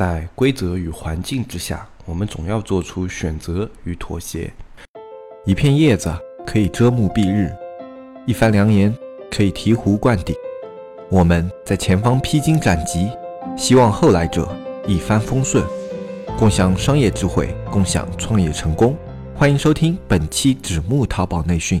在规则与环境之下，我们总要做出选择与妥协。一片叶子可以遮目蔽日，一番良言可以醍醐灌顶。我们在前方披荆斩棘，希望后来者一帆风顺，共享商业智慧，共享创业成功。欢迎收听本期纸木淘宝内训。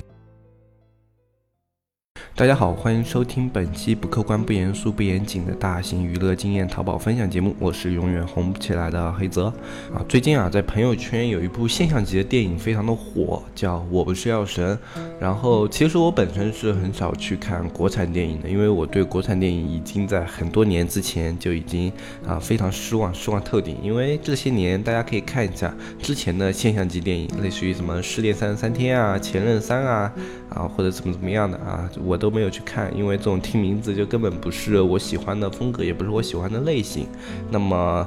大家好，欢迎收听本期不客观、不严肃、不严谨的大型娱乐经验淘宝分享节目。我是永远红不起来的黑泽啊。最近啊，在朋友圈有一部现象级的电影非常的火，叫《我不是药神》。然后，其实我本身是很少去看国产电影的，因为我对国产电影已经在很多年之前就已经啊非常失望，失望透顶。因为这些年大家可以看一下之前的现象级电影，类似于什么《失恋三十三天》啊，《前任三》啊，啊或者怎么怎么样的啊，我都没有去看，因为这种听名字就根本不是我喜欢的风格，也不是我喜欢的类型。那么。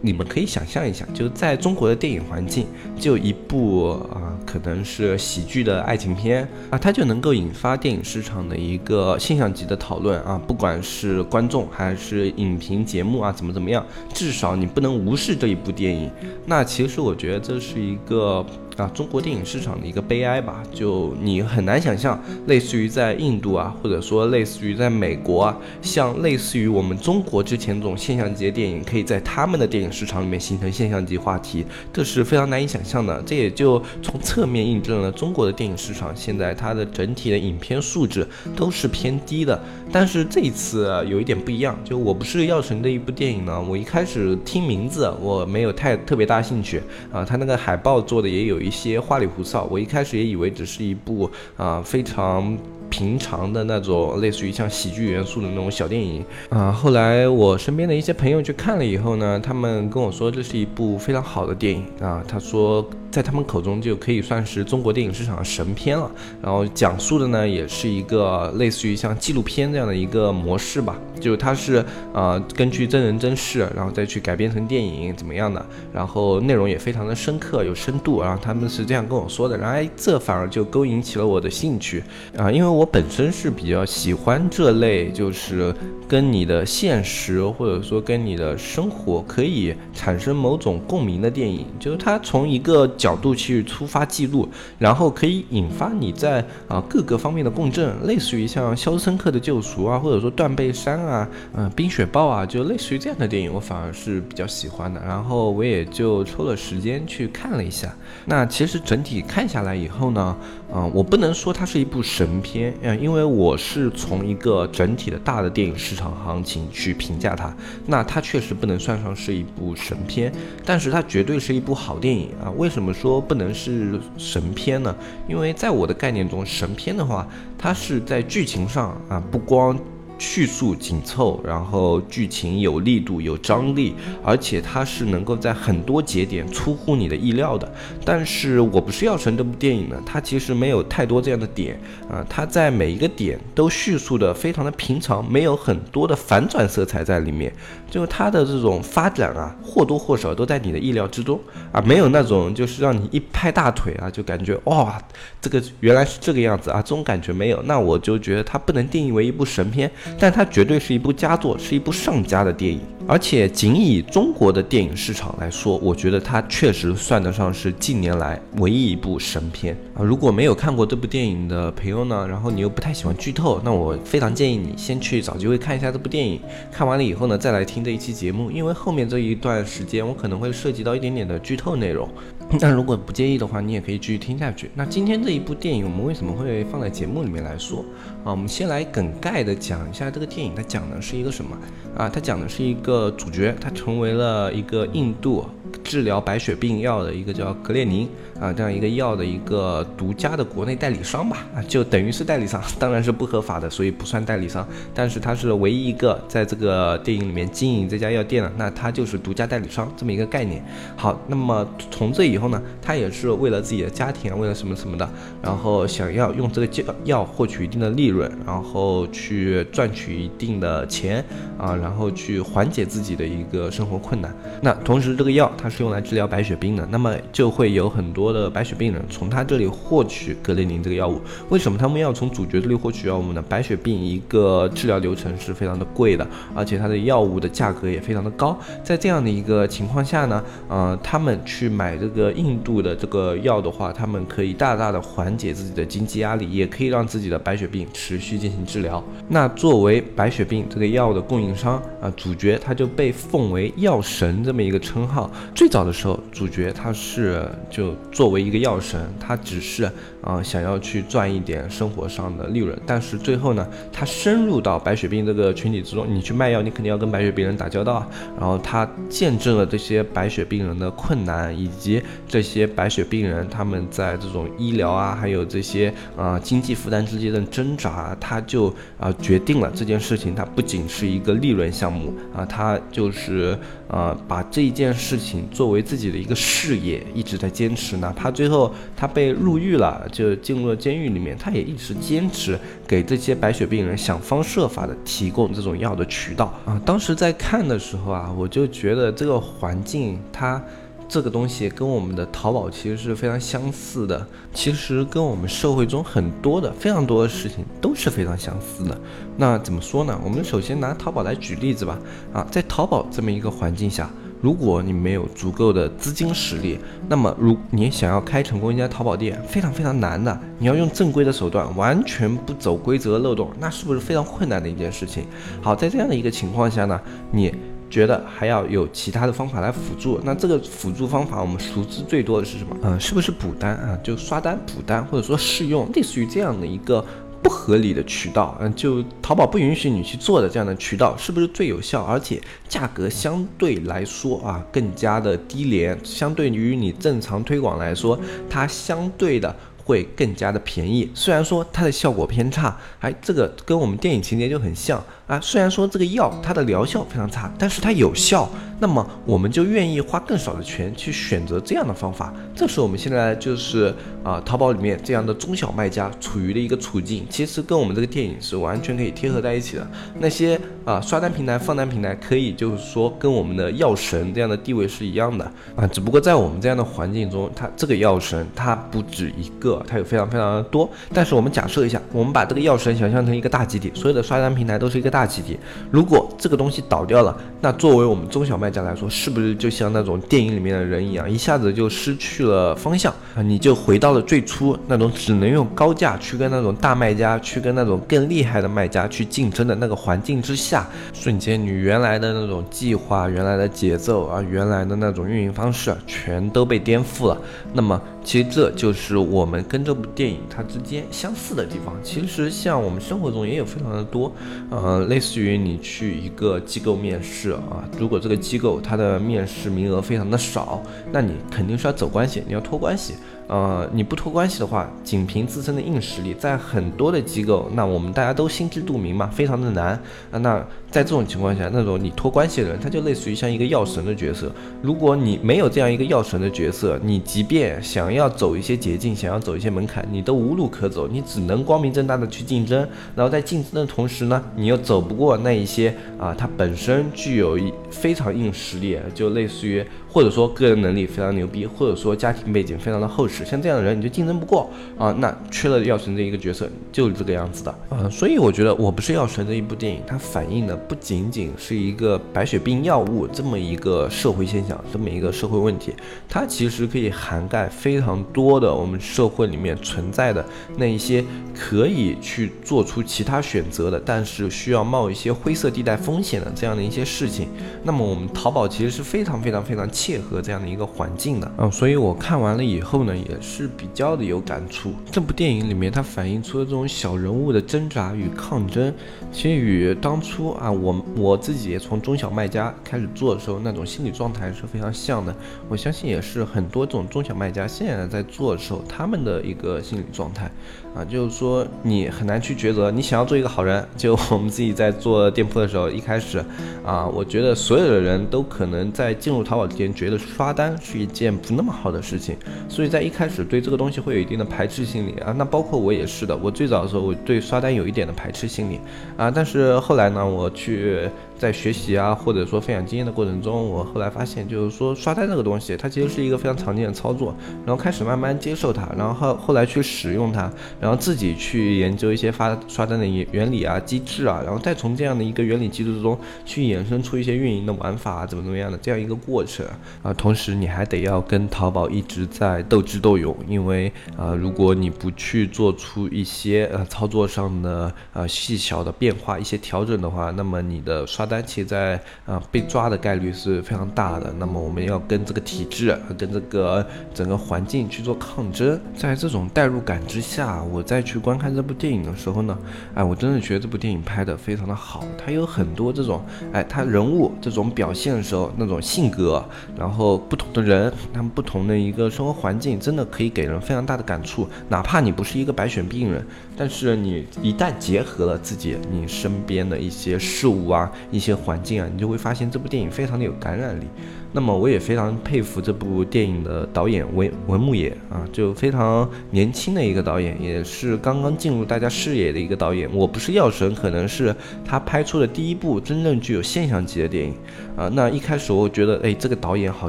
你们可以想象一下，就在中国的电影环境，就一部啊，可能是喜剧的爱情片啊，它就能够引发电影市场的一个现象级的讨论啊，不管是观众还是影评节目啊，怎么怎么样，至少你不能无视这一部电影。那其实我觉得这是一个。啊，中国电影市场的一个悲哀吧，就你很难想象，类似于在印度啊，或者说类似于在美国啊，像类似于我们中国之前这种现象级的电影，可以在他们的电影市场里面形成现象级话题，这是非常难以想象的。这也就从侧面印证了中国的电影市场现在它的整体的影片素质都是偏低的。但是这一次有一点不一样，就我不是药神的一部电影呢，我一开始听名字我没有太特别大兴趣啊，他那个海报做的也有一。一些花里胡哨，我一开始也以为只是一部啊非常平常的那种类似于像喜剧元素的那种小电影啊。后来我身边的一些朋友去看了以后呢，他们跟我说这是一部非常好的电影啊。他说。在他们口中就可以算是中国电影市场的神片了。然后讲述的呢，也是一个类似于像纪录片这样的一个模式吧，就它是呃根据真人真事，然后再去改编成电影怎么样的，然后内容也非常的深刻有深度。然后他们是这样跟我说的，然后，这反而就勾引起了我的兴趣啊，因为我本身是比较喜欢这类就是跟你的现实或者说跟你的生活可以产生某种共鸣的电影，就是它从一个。角度去出发记录，然后可以引发你在啊各个方面的共振，类似于像《肖申克的救赎》啊，或者说《断背山》啊，嗯，《冰雪暴》啊，就类似于这样的电影，我反而是比较喜欢的。然后我也就抽了时间去看了一下。那其实整体看下来以后呢，嗯，我不能说它是一部神片，嗯，因为我是从一个整体的大的电影市场行情去评价它。那它确实不能算上是一部神片，但是它绝对是一部好电影啊！为什么？说不能是神片呢？因为在我的概念中，神片的话，它是在剧情上啊，不光。叙述紧凑，然后剧情有力度、有张力，而且它是能够在很多节点出乎你的意料的。但是我不是药神这部电影呢，它其实没有太多这样的点啊，它在每一个点都叙述的非常的平常，没有很多的反转色彩在里面。就它的这种发展啊，或多或少都在你的意料之中啊，没有那种就是让你一拍大腿啊，就感觉哇，这个原来是这个样子啊，这种感觉没有。那我就觉得它不能定义为一部神片。但它绝对是一部佳作，是一部上佳的电影。而且仅以中国的电影市场来说，我觉得它确实算得上是近年来唯一一部神片啊！如果没有看过这部电影的朋友呢，然后你又不太喜欢剧透，那我非常建议你先去找机会看一下这部电影。看完了以后呢，再来听这一期节目，因为后面这一段时间我可能会涉及到一点点的剧透内容。但如果不介意的话，你也可以继续听下去。那今天这一部电影，我们为什么会放在节目里面来说啊？我们先来梗概的讲一下这个电影，它讲的是一个什么啊？它讲的是一个主角，他成为了一个印度。治疗白血病药的一个叫格列宁啊，这样一个药的一个独家的国内代理商吧，啊，就等于是代理商，当然是不合法的，所以不算代理商。但是他是唯一一个在这个电影里面经营这家药店的，那他就是独家代理商这么一个概念。好，那么从这以后呢，他也是为了自己的家庭，为了什么什么的，然后想要用这个药药获取一定的利润，然后去赚取一定的钱啊，然后去缓解自己的一个生活困难。那同时这个药它是。用来治疗白血病的，那么就会有很多的白血病人从他这里获取格列宁这个药物。为什么他们要从主角这里获取药物呢？白血病一个治疗流程是非常的贵的，而且它的药物的价格也非常的高。在这样的一个情况下呢，呃，他们去买这个印度的这个药的话，他们可以大大的缓解自己的经济压力，也可以让自己的白血病持续进行治疗。那作为白血病这个药的供应商啊，主角他就被奉为药神这么一个称号。最早的时候，主角他是就作为一个药神，他只是啊想要去赚一点生活上的利润。但是最后呢，他深入到白血病这个群体之中，你去卖药，你肯定要跟白血病人打交道啊。然后他见证了这些白血病人的困难，以及这些白血病人他们在这种医疗啊，还有这些啊经济负担之间的挣扎，他就啊决定了这件事情，它不仅是一个利润项目啊，它他就是呃把这一件事情作为自己的一个事业，一直在坚持，哪怕最后他被入狱了，就进入了监狱里面，他也一直坚持给这些白血病人想方设法的提供这种药的渠道啊。当时在看的时候啊，我就觉得这个环境它。这个东西跟我们的淘宝其实是非常相似的，其实跟我们社会中很多的非常多的事情都是非常相似的。那怎么说呢？我们首先拿淘宝来举例子吧。啊，在淘宝这么一个环境下，如果你没有足够的资金实力，那么如你想要开成功一家淘宝店，非常非常难的。你要用正规的手段，完全不走规则漏洞，那是不是非常困难的一件事情？好，在这样的一个情况下呢，你。觉得还要有其他的方法来辅助，那这个辅助方法我们熟知最多的是什么？嗯，是不是补单啊？就刷单、补单，或者说试用，类似于这样的一个不合理的渠道，嗯，就淘宝不允许你去做的这样的渠道，是不是最有效？而且价格相对来说啊更加的低廉，相对于你正常推广来说，它相对的。会更加的便宜，虽然说它的效果偏差，哎，这个跟我们电影情节就很像啊。虽然说这个药它的疗效非常差，但是它有效，那么我们就愿意花更少的钱去选择这样的方法。这是我们现在就是啊，淘宝里面这样的中小卖家处于的一个处境，其实跟我们这个电影是完全可以贴合在一起的。那些啊刷单平台、放单平台，可以就是说跟我们的药神这样的地位是一样的啊，只不过在我们这样的环境中，它这个药神它不止一个。它有非常非常的多，但是我们假设一下，我们把这个药神想象成一个大集体，所有的刷单平台都是一个大集体。如果这个东西倒掉了，那作为我们中小卖家来说，是不是就像那种电影里面的人一样，一下子就失去了方向啊？你就回到了最初那种只能用高价去跟那种大卖家、去跟那种更厉害的卖家去竞争的那个环境之下，瞬间你原来的那种计划、原来的节奏啊、原来的那种运营方式啊全都被颠覆了。那么。其实这就是我们跟这部电影它之间相似的地方。其实像我们生活中也有非常的多，呃，类似于你去一个机构面试啊，如果这个机构它的面试名额非常的少，那你肯定是要走关系，你要托关系。呃，你不托关系的话，仅凭自身的硬实力，在很多的机构，那我们大家都心知肚明嘛，非常的难啊。那在这种情况下，那种你托关系的人，他就类似于像一个药神的角色。如果你没有这样一个药神的角色，你即便想要走一些捷径，想要走一些门槛，你都无路可走，你只能光明正大的去竞争。然后在竞争的同时呢，你又走不过那一些啊，他本身具有非常硬实力，就类似于。或者说个人能力非常牛逼，或者说家庭背景非常的厚实，像这样的人你就竞争不过啊。那缺了药神这一个角色就是这个样子的啊。所以我觉得我不是药神这一部电影，它反映的不仅仅是一个白血病药物这么一个社会现象，这么一个社会问题，它其实可以涵盖非常多的我们社会里面存在的那一些可以去做出其他选择的，但是需要冒一些灰色地带风险的这样的一些事情。那么我们淘宝其实是非常非常非常切合这样的一个环境的，嗯，所以我看完了以后呢，也是比较的有感触。这部电影里面它反映出的这种小人物的挣扎与抗争，其实与当初啊，我我自己也从中小卖家开始做的时候那种心理状态是非常像的。我相信也是很多这种中小卖家现在在做的时候他们的一个心理状态啊，就是说你很难去抉择，你想要做一个好人，就我们自己在做店铺的时候，一开始啊，我觉得所有的人都可能在进入淘宝之前。觉得刷单是一件不那么好的事情，所以在一开始对这个东西会有一定的排斥心理啊。那包括我也是的，我最早的时候我对刷单有一点的排斥心理啊。但是后来呢，我去在学习啊，或者说分享经验的过程中，我后来发现，就是说刷单这个东西，它其实是一个非常常见的操作，然后开始慢慢接受它，然后后来去使用它，然后自己去研究一些发刷单的原原理啊、机制啊，然后再从这样的一个原理机制中去衍生出一些运营的玩法啊，怎么怎么样的这样一个过程啊。同时，你还得要跟淘宝一直在斗智斗勇，因为啊，如果你不去做出一些呃操作上的呃细小的变化、一些调整的话，那么你的刷单其实在啊被抓的概率是非常大的。那么我们要跟这个体制、跟这个整个环境去做抗争。在这种代入感之下，我再去观看这部电影的时候呢，哎，我真的觉得这部电影拍的非常的好。它有很多这种哎，它人物这种表现的时候那种性格，然后不同的人，他们不同的一个生活环境，真的可以给人非常大的感触。哪怕你不是一个白血病人，但是你一旦结合了自己你身边的一些事物啊、一些环境啊，你就会发现这部电影非常的有感染力。那么我也非常佩服这部电影的导演文文牧野啊，就非常年轻的一个导演，也是刚刚进入大家视野的一个导演。我不是药神，可能是他拍出的第一部真正具有现象级的电影啊。那一开始我觉得，哎，这个导演好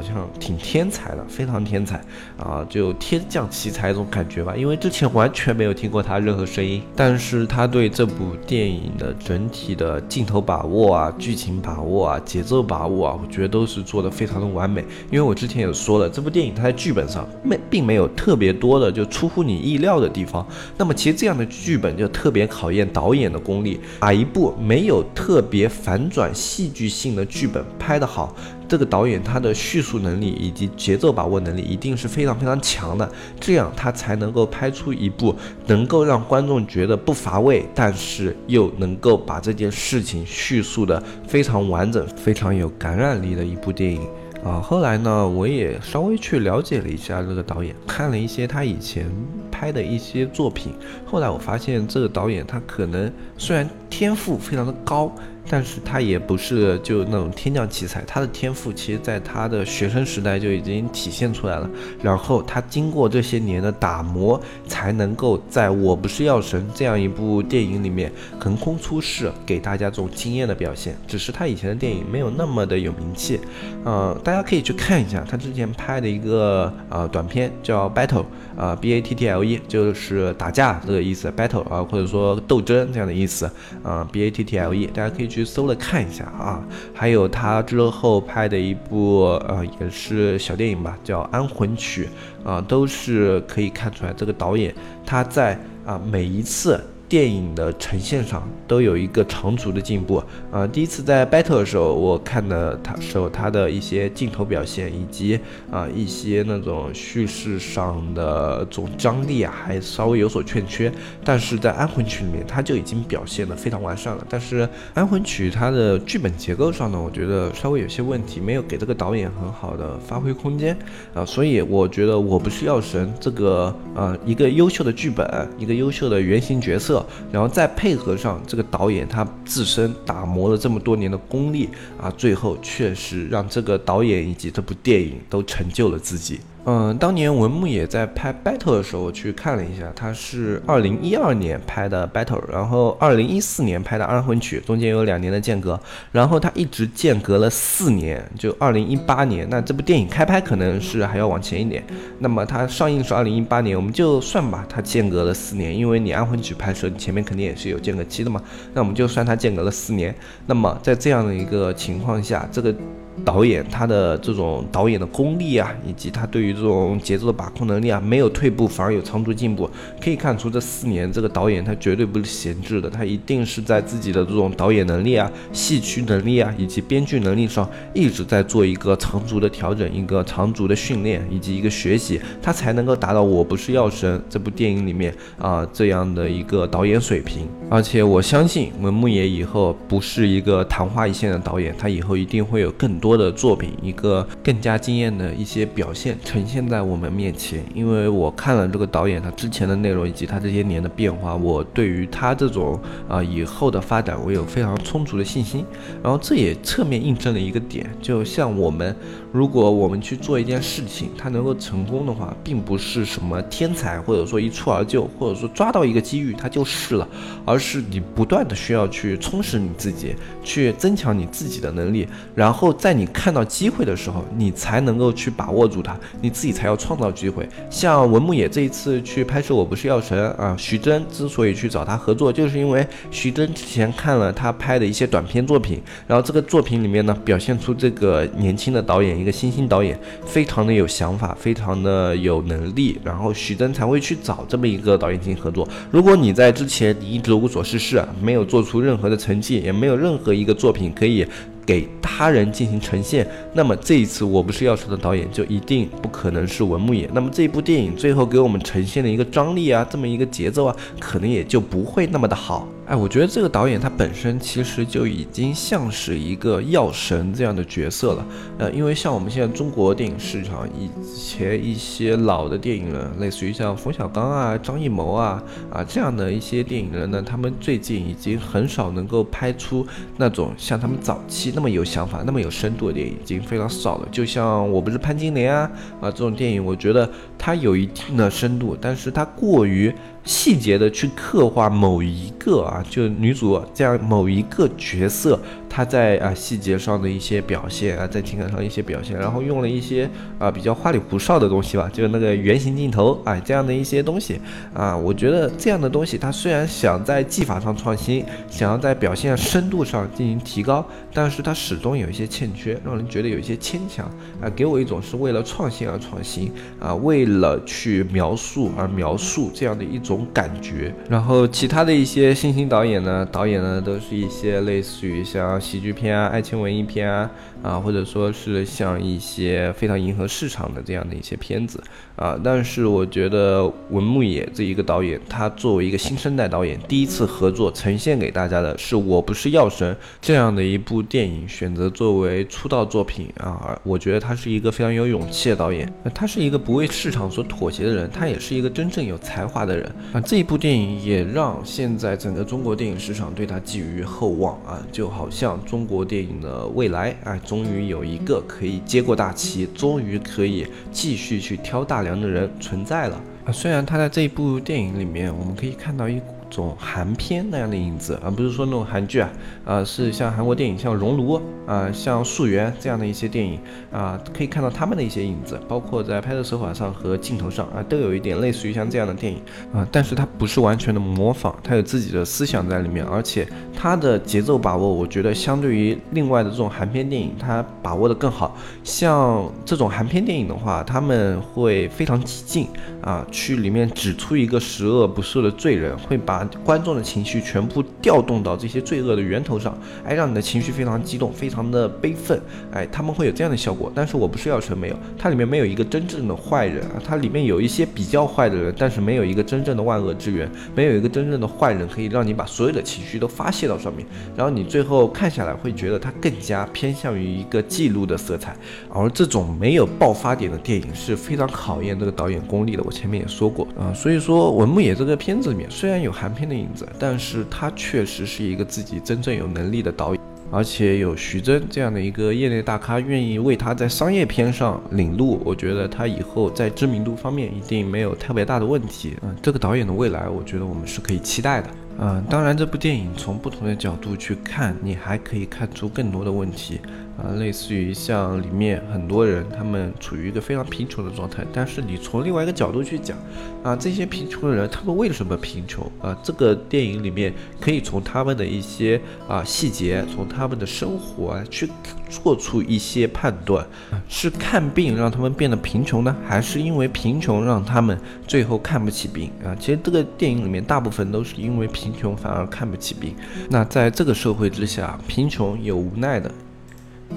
像挺天才的，非常天才啊，就天降奇才这种感觉吧。因为之前完全没有听过他任何声音，但是他对这部电影的整体的镜头把握啊、剧情把握啊、节奏把握啊，我觉得都是做的非常。非常的完美，因为我之前也说了，这部电影它在剧本上没并没有特别多的就出乎你意料的地方。那么其实这样的剧本就特别考验导演的功力，把一部没有特别反转戏剧性的剧本拍得好，这个导演他的叙述能力以及节奏把握能力一定是非常非常强的，这样他才能够拍出一部能够让观众觉得不乏味，但是又能够把这件事情叙述的非常完整、非常有感染力的一部电影。啊，后来呢，我也稍微去了解了一下这个导演，看了一些他以前拍的一些作品。后来我发现，这个导演他可能虽然天赋非常的高。但是他也不是就那种天降奇才，他的天赋其实在他的学生时代就已经体现出来了。然后他经过这些年的打磨，才能够在我不是药神这样一部电影里面横空出世，给大家这种惊艳的表现。只是他以前的电影没有那么的有名气，呃，大家可以去看一下他之前拍的一个呃短片叫 Battle，呃 B A T T L E，就是打架这个意思，Battle 啊，或者说斗争这样的意思，啊 B A T T L E，大家可以去。搜了看一下啊，还有他之后拍的一部呃也是小电影吧，叫《安魂曲》啊，都是可以看出来这个导演他在啊每一次。电影的呈现上都有一个长足的进步啊！第一次在 battle 的时候，我看的他时候他的一些镜头表现，以及啊一些那种叙事上的这种张力啊，还稍微有所欠缺。但是在安魂曲里面，他就已经表现的非常完善了。但是安魂曲它的剧本结构上呢，我觉得稍微有些问题，没有给这个导演很好的发挥空间啊。所以我觉得我不是药神这个呃一个优秀的剧本，一个优秀的原型角色。然后再配合上这个导演他自身打磨了这么多年的功力啊，最后确实让这个导演以及这部电影都成就了自己。嗯，当年文牧野在拍《Battle》的时候，我去看了一下，他是二零一二年拍的《Battle》，然后二零一四年拍的《安魂曲》，中间有两年的间隔，然后他一直间隔了四年，就二零一八年。那这部电影开拍可能是还要往前一点，那么它上映是二零一八年，我们就算吧，它间隔了四年，因为你《安魂曲》拍摄，你前面肯定也是有间隔期的嘛，那我们就算它间隔了四年。那么在这样的一个情况下，这个。导演他的这种导演的功力啊，以及他对于这种节奏的把控能力啊，没有退步，反而有长足进步。可以看出，这四年这个导演他绝对不是闲置的，他一定是在自己的这种导演能力啊、戏曲能力啊，以及编剧能力上一直在做一个长足的调整，一个长足的训练以及一个学习，他才能够达到《我不是药神》这部电影里面啊这样的一个导演水平。而且我相信文牧野以后不是一个昙花一现的导演，他以后一定会有更多。多的作品，一个更加惊艳的一些表现呈现在我们面前。因为我看了这个导演他之前的内容以及他这些年的变化，我对于他这种啊以后的发展，我有非常充足的信心。然后这也侧面印证了一个点，就像我们，如果我们去做一件事情，它能够成功的话，并不是什么天才，或者说一蹴而就，或者说抓到一个机遇它就是了，而是你不断的需要去充实你自己，去增强你自己的能力，然后在你看到机会的时候，你才能够去把握住它，你自己才要创造机会。像文牧野这一次去拍摄《我不是药神》啊，徐峥之所以去找他合作，就是因为徐峥之前看了他拍的一些短片作品，然后这个作品里面呢，表现出这个年轻的导演，一个新兴导演，非常的有想法，非常的有能力，然后徐峥才会去找这么一个导演进行合作。如果你在之前你一直无所事事，没有做出任何的成绩，也没有任何一个作品可以。给他人进行呈现，那么这一次我不是要说的导演就一定不可能是文牧野。那么这部电影最后给我们呈现的一个张力啊，这么一个节奏啊，可能也就不会那么的好。哎，我觉得这个导演他本身其实就已经像是一个药神这样的角色了。呃，因为像我们现在中国电影市场以前一些老的电影人，类似于像冯小刚啊、张艺谋啊啊这样的一些电影人呢，他们最近已经很少能够拍出那种像他们早期那么有想法、那么有深度的电影，已经非常少了。就像我不是潘金莲啊啊这种电影，我觉得它有一定的深度，但是它过于。细节的去刻画某一个啊，就女主这样某一个角色。她在啊细节上的一些表现啊，在情感上一些表现，然后用了一些啊比较花里胡哨的东西吧，就那个圆形镜头啊这样的一些东西啊，我觉得这样的东西，他虽然想在技法上创新，想要在表现深度上进行提高，但是他始终有一些欠缺，让人觉得有一些牵强啊，给我一种是为了创新而创新啊，为了去描述而描述这样的一种感觉。然后其他的一些新兴导演呢，导演呢都是一些类似于像。喜剧片啊，爱情文艺片啊，啊，或者说是像一些非常迎合市场的这样的一些片子啊，但是我觉得文牧野这一个导演，他作为一个新生代导演，第一次合作呈现给大家的是《我不是药神》这样的一部电影，选择作为出道作品啊，我觉得他是一个非常有勇气的导演，他是一个不为市场所妥协的人，他也是一个真正有才华的人啊。这一部电影也让现在整个中国电影市场对他寄予厚望啊，就好像。中国电影的未来，啊，终于有一个可以接过大旗，终于可以继续去挑大梁的人存在了啊！虽然他在这一部电影里面，我们可以看到一股。种韩片那样的影子，而不是说那种韩剧啊，呃，是像韩国电影，像《熔炉》啊，像《溯源》这样的一些电影啊，可以看到他们的一些影子，包括在拍摄手法上和镜头上啊，都有一点类似于像这样的电影啊，但是它不是完全的模仿，它有自己的思想在里面，而且它的节奏把握，我觉得相对于另外的这种韩片电影，它把握的更好。像这种韩片电影的话，他们会非常激进啊，去里面指出一个十恶不赦的罪人，会把观众的情绪全部调动到这些罪恶的源头上，哎，让你的情绪非常激动，非常的悲愤，哎，他们会有这样的效果。但是我不是药神没有，它里面没有一个真正的坏人啊，它里面有一些比较坏的人，但是没有一个真正的万恶之源，没有一个真正的坏人可以让你把所有的情绪都发泄到上面，然后你最后看下来会觉得它更加偏向于一个记录的色彩，而这种没有爆发点的电影是非常考验这个导演功力的。我前面也说过啊，所以说文牧野这个片子里面虽然有韩。片的影子，但是他确实是一个自己真正有能力的导演，而且有徐峥这样的一个业内大咖愿意为他在商业片上领路，我觉得他以后在知名度方面一定没有特别大的问题。嗯，这个导演的未来，我觉得我们是可以期待的。嗯，当然这部电影从不同的角度去看，你还可以看出更多的问题。啊，类似于像里面很多人，他们处于一个非常贫穷的状态，但是你从另外一个角度去讲，啊，这些贫穷的人，他们为什么贫穷？啊，这个电影里面可以从他们的一些啊细节，从他们的生活啊去做出一些判断，是看病让他们变得贫穷呢，还是因为贫穷让他们最后看不起病？啊，其实这个电影里面大部分都是因为贫穷反而看不起病。那在这个社会之下，贫穷有无奈的。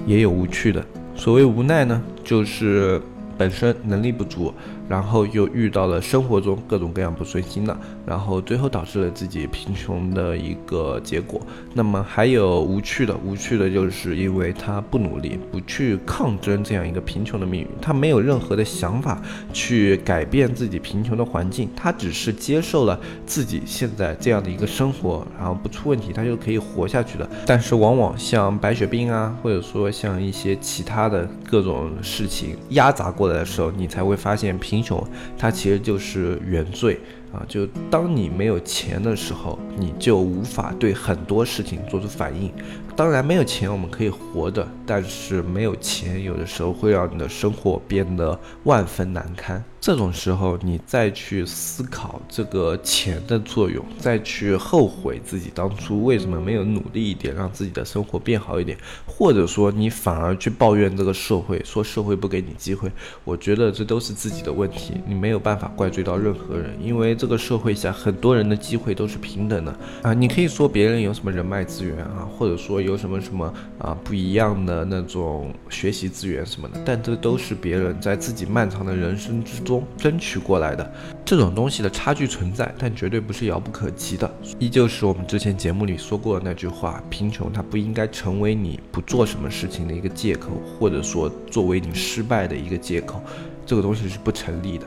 也有无趣的。所谓无奈呢，就是本身能力不足然后又遇到了生活中各种各样不顺心的，然后最后导致了自己贫穷的一个结果。那么还有无趣的，无趣的就是因为他不努力，不去抗争这样一个贫穷的命运，他没有任何的想法去改变自己贫穷的环境，他只是接受了自己现在这样的一个生活，然后不出问题，他就可以活下去的。但是往往像白血病啊，或者说像一些其他的各种事情压砸过来的时候，你才会发现贫英雄它其实就是原罪。啊，就当你没有钱的时候，你就无法对很多事情做出反应。当然，没有钱我们可以活的，但是没有钱有的时候会让你的生活变得万分难堪。这种时候，你再去思考这个钱的作用，再去后悔自己当初为什么没有努力一点，让自己的生活变好一点，或者说你反而去抱怨这个社会，说社会不给你机会，我觉得这都是自己的问题，你没有办法怪罪到任何人，因为这个社会下很多人的机会都是平等的啊。你可以说别人有什么人脉资源啊，或者说有什么什么啊不一样的那种学习资源什么的，但这都是别人在自己漫长的人生之中。争取过来的这种东西的差距存在，但绝对不是遥不可及的。依旧是我们之前节目里说过的那句话：贫穷它不应该成为你不做什么事情的一个借口，或者说作为你失败的一个借口，这个东西是不成立的。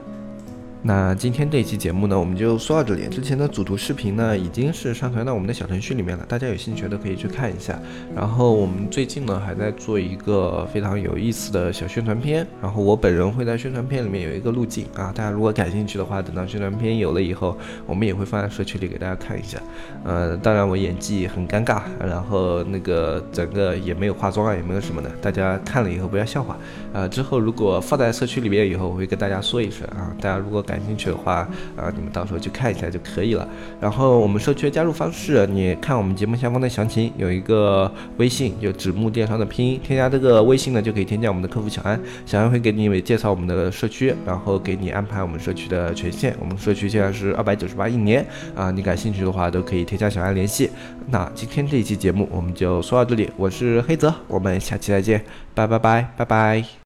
那今天这一期节目呢，我们就说到这里。之前的组图视频呢，已经是上传到我们的小程序里面了，大家有兴趣的可以去看一下。然后我们最近呢，还在做一个非常有意思的小宣传片。然后我本人会在宣传片里面有一个路径啊，大家如果感兴趣的话，等到宣传片有了以后，我们也会放在社区里给大家看一下。呃，当然我演技很尴尬，然后那个整个也没有化妆啊，也没有什么的，大家看了以后不要笑话。呃，之后如果放在社区里面以后，我会跟大家说一声啊，大家如果感感兴趣的话，啊，你们到时候去看一下就可以了。然后我们社区的加入方式，你看我们节目下方的详情，有一个微信，就纸木电商的拼音，添加这个微信呢，就可以添加我们的客服小安，小安会给你介绍我们的社区，然后给你安排我们社区的权限。我们社区现在是二百九十八一年啊，你感兴趣的话都可以添加小安联系。那今天这一期节目我们就说到这里，我是黑泽，我们下期再见，拜拜拜拜拜。